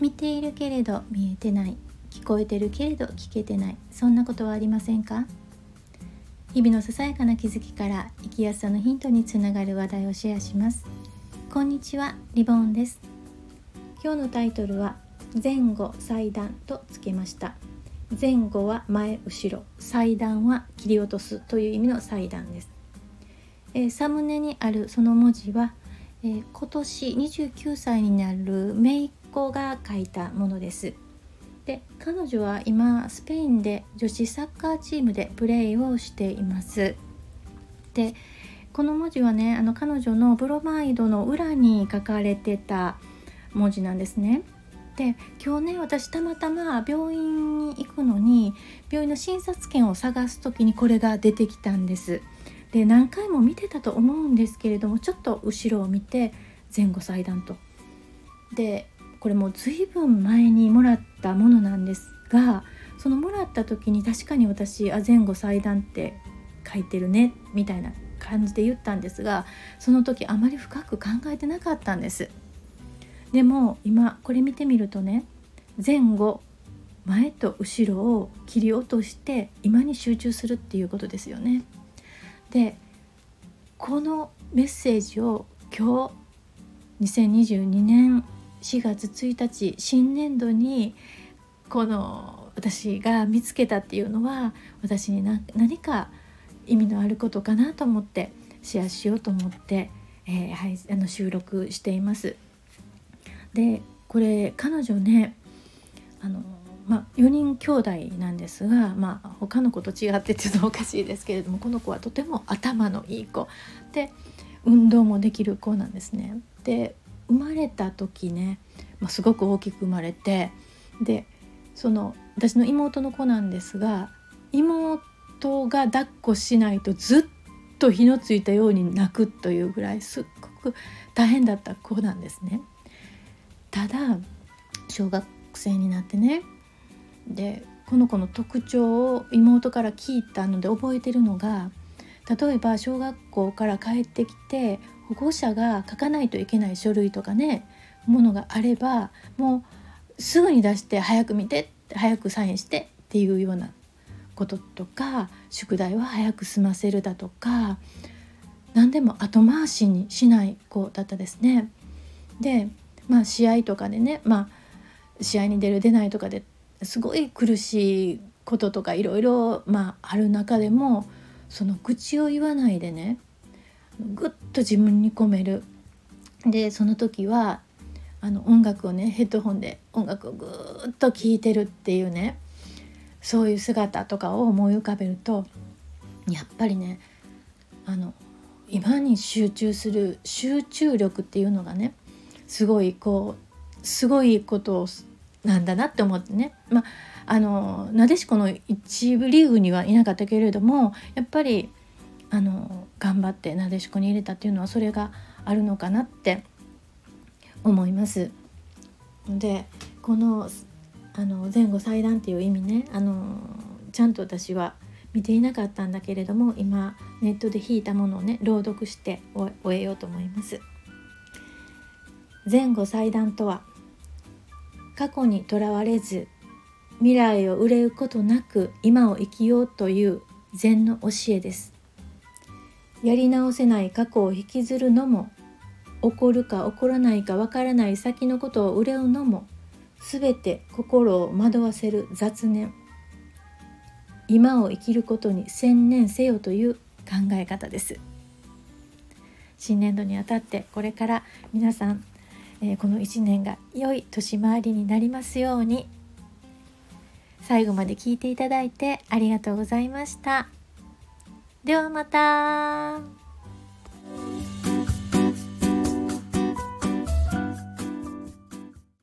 見ているけれど見えてない聞こえてるけれど聞けてないそんなことはありませんか？日々のささやかな気づきから生きやすさのヒントにつながる話題をシェアします。こんにちはリボンです。今日のタイトルは前後祭壇とつけました。前後は前後ろ。祭壇は切り落とすという意味の祭壇です、えー、サムネにあるその文字は、えー、今年29歳になる姪っ子が書いたものです。で彼女は今スペインで女子サッカーチームでプレーをしています。でこの文字はねあの彼女のブロマイドの裏に書かれてた文字なんですね。で今日ね私たまたま病院に行くのに病院の診察券を探す時にこれが出てきたんです。で何回も見てたと思うんですけれどもちょっと後ろを見て前後祭壇と。でこれもう随分前にもらったものなんですがそのもらった時に確かに私あ前後祭壇って書いてるねみたいな感じで言ったんですがその時あまり深く考えてなかったんです。でも今これ見てみるとね前後前と後ろを切り落として今に集中するっていうことですよね。でこのメッセージを今日2022年4月1日新年度にこの私が見つけたっていうのは私に何か意味のあることかなと思ってシェアしようと思って、えー、はい、あの収録しています。でこれ彼女ねあの、まあ、4人兄弟なんですが、まあ、他の子と違ってっていうのはおかしいですけれどもこの子はとても頭のいい子で運動もできる子なんですね。で生まれた時ね、まあ、すごく大きく生まれてでその私の妹の子なんですが妹が抱っこしないとずっと火のついたように泣くというぐらいすっごく大変だった子なんですね。ただ小学生になってねでこの子の特徴を妹から聞いたので覚えてるのが例えば小学校から帰ってきて保護者が書かないといけない書類とかねものがあればもうすぐに出して早く見て早くサインしてっていうようなこととか宿題は早く済ませるだとか何でも後回しにしない子だったですね。でまあ試合とかでねまあ試合に出る出ないとかですごい苦しいこととかいろいろあある中でもその愚痴を言わないでねぐっと自分に込める。でその時はあの音楽をねヘッドホンで音楽をぐーっと聴いてるっていうねそういう姿とかを思い浮かべるとやっぱりねあの今に集中する集中力っていうのがねすごいこうすごいことなんだなって思ってね。まああのなでしこの一部リーグにはいなかったけれどもやっぱりあの頑張ってなでしこに入れたっていうのはそれがあるのかなって思います。でこのあの前後祭壇っていう意味ねあのちゃんと私は見ていなかったんだけれども今ネットで引いたものをね朗読して終えようと思います。前後祭壇とは過去にとらわれず未来を憂うことなく今を生きようという禅の教えですやり直せない過去を引きずるのも起こるか起こらないかわからない先のことを憂うのもすべて心を惑わせる雑念今を生きることに専念せよという考え方です新年度にあたってこれから皆さん、えー、この1年が良い年回りになりますように最後まで聞いていただいてありがとうございました。ではまた。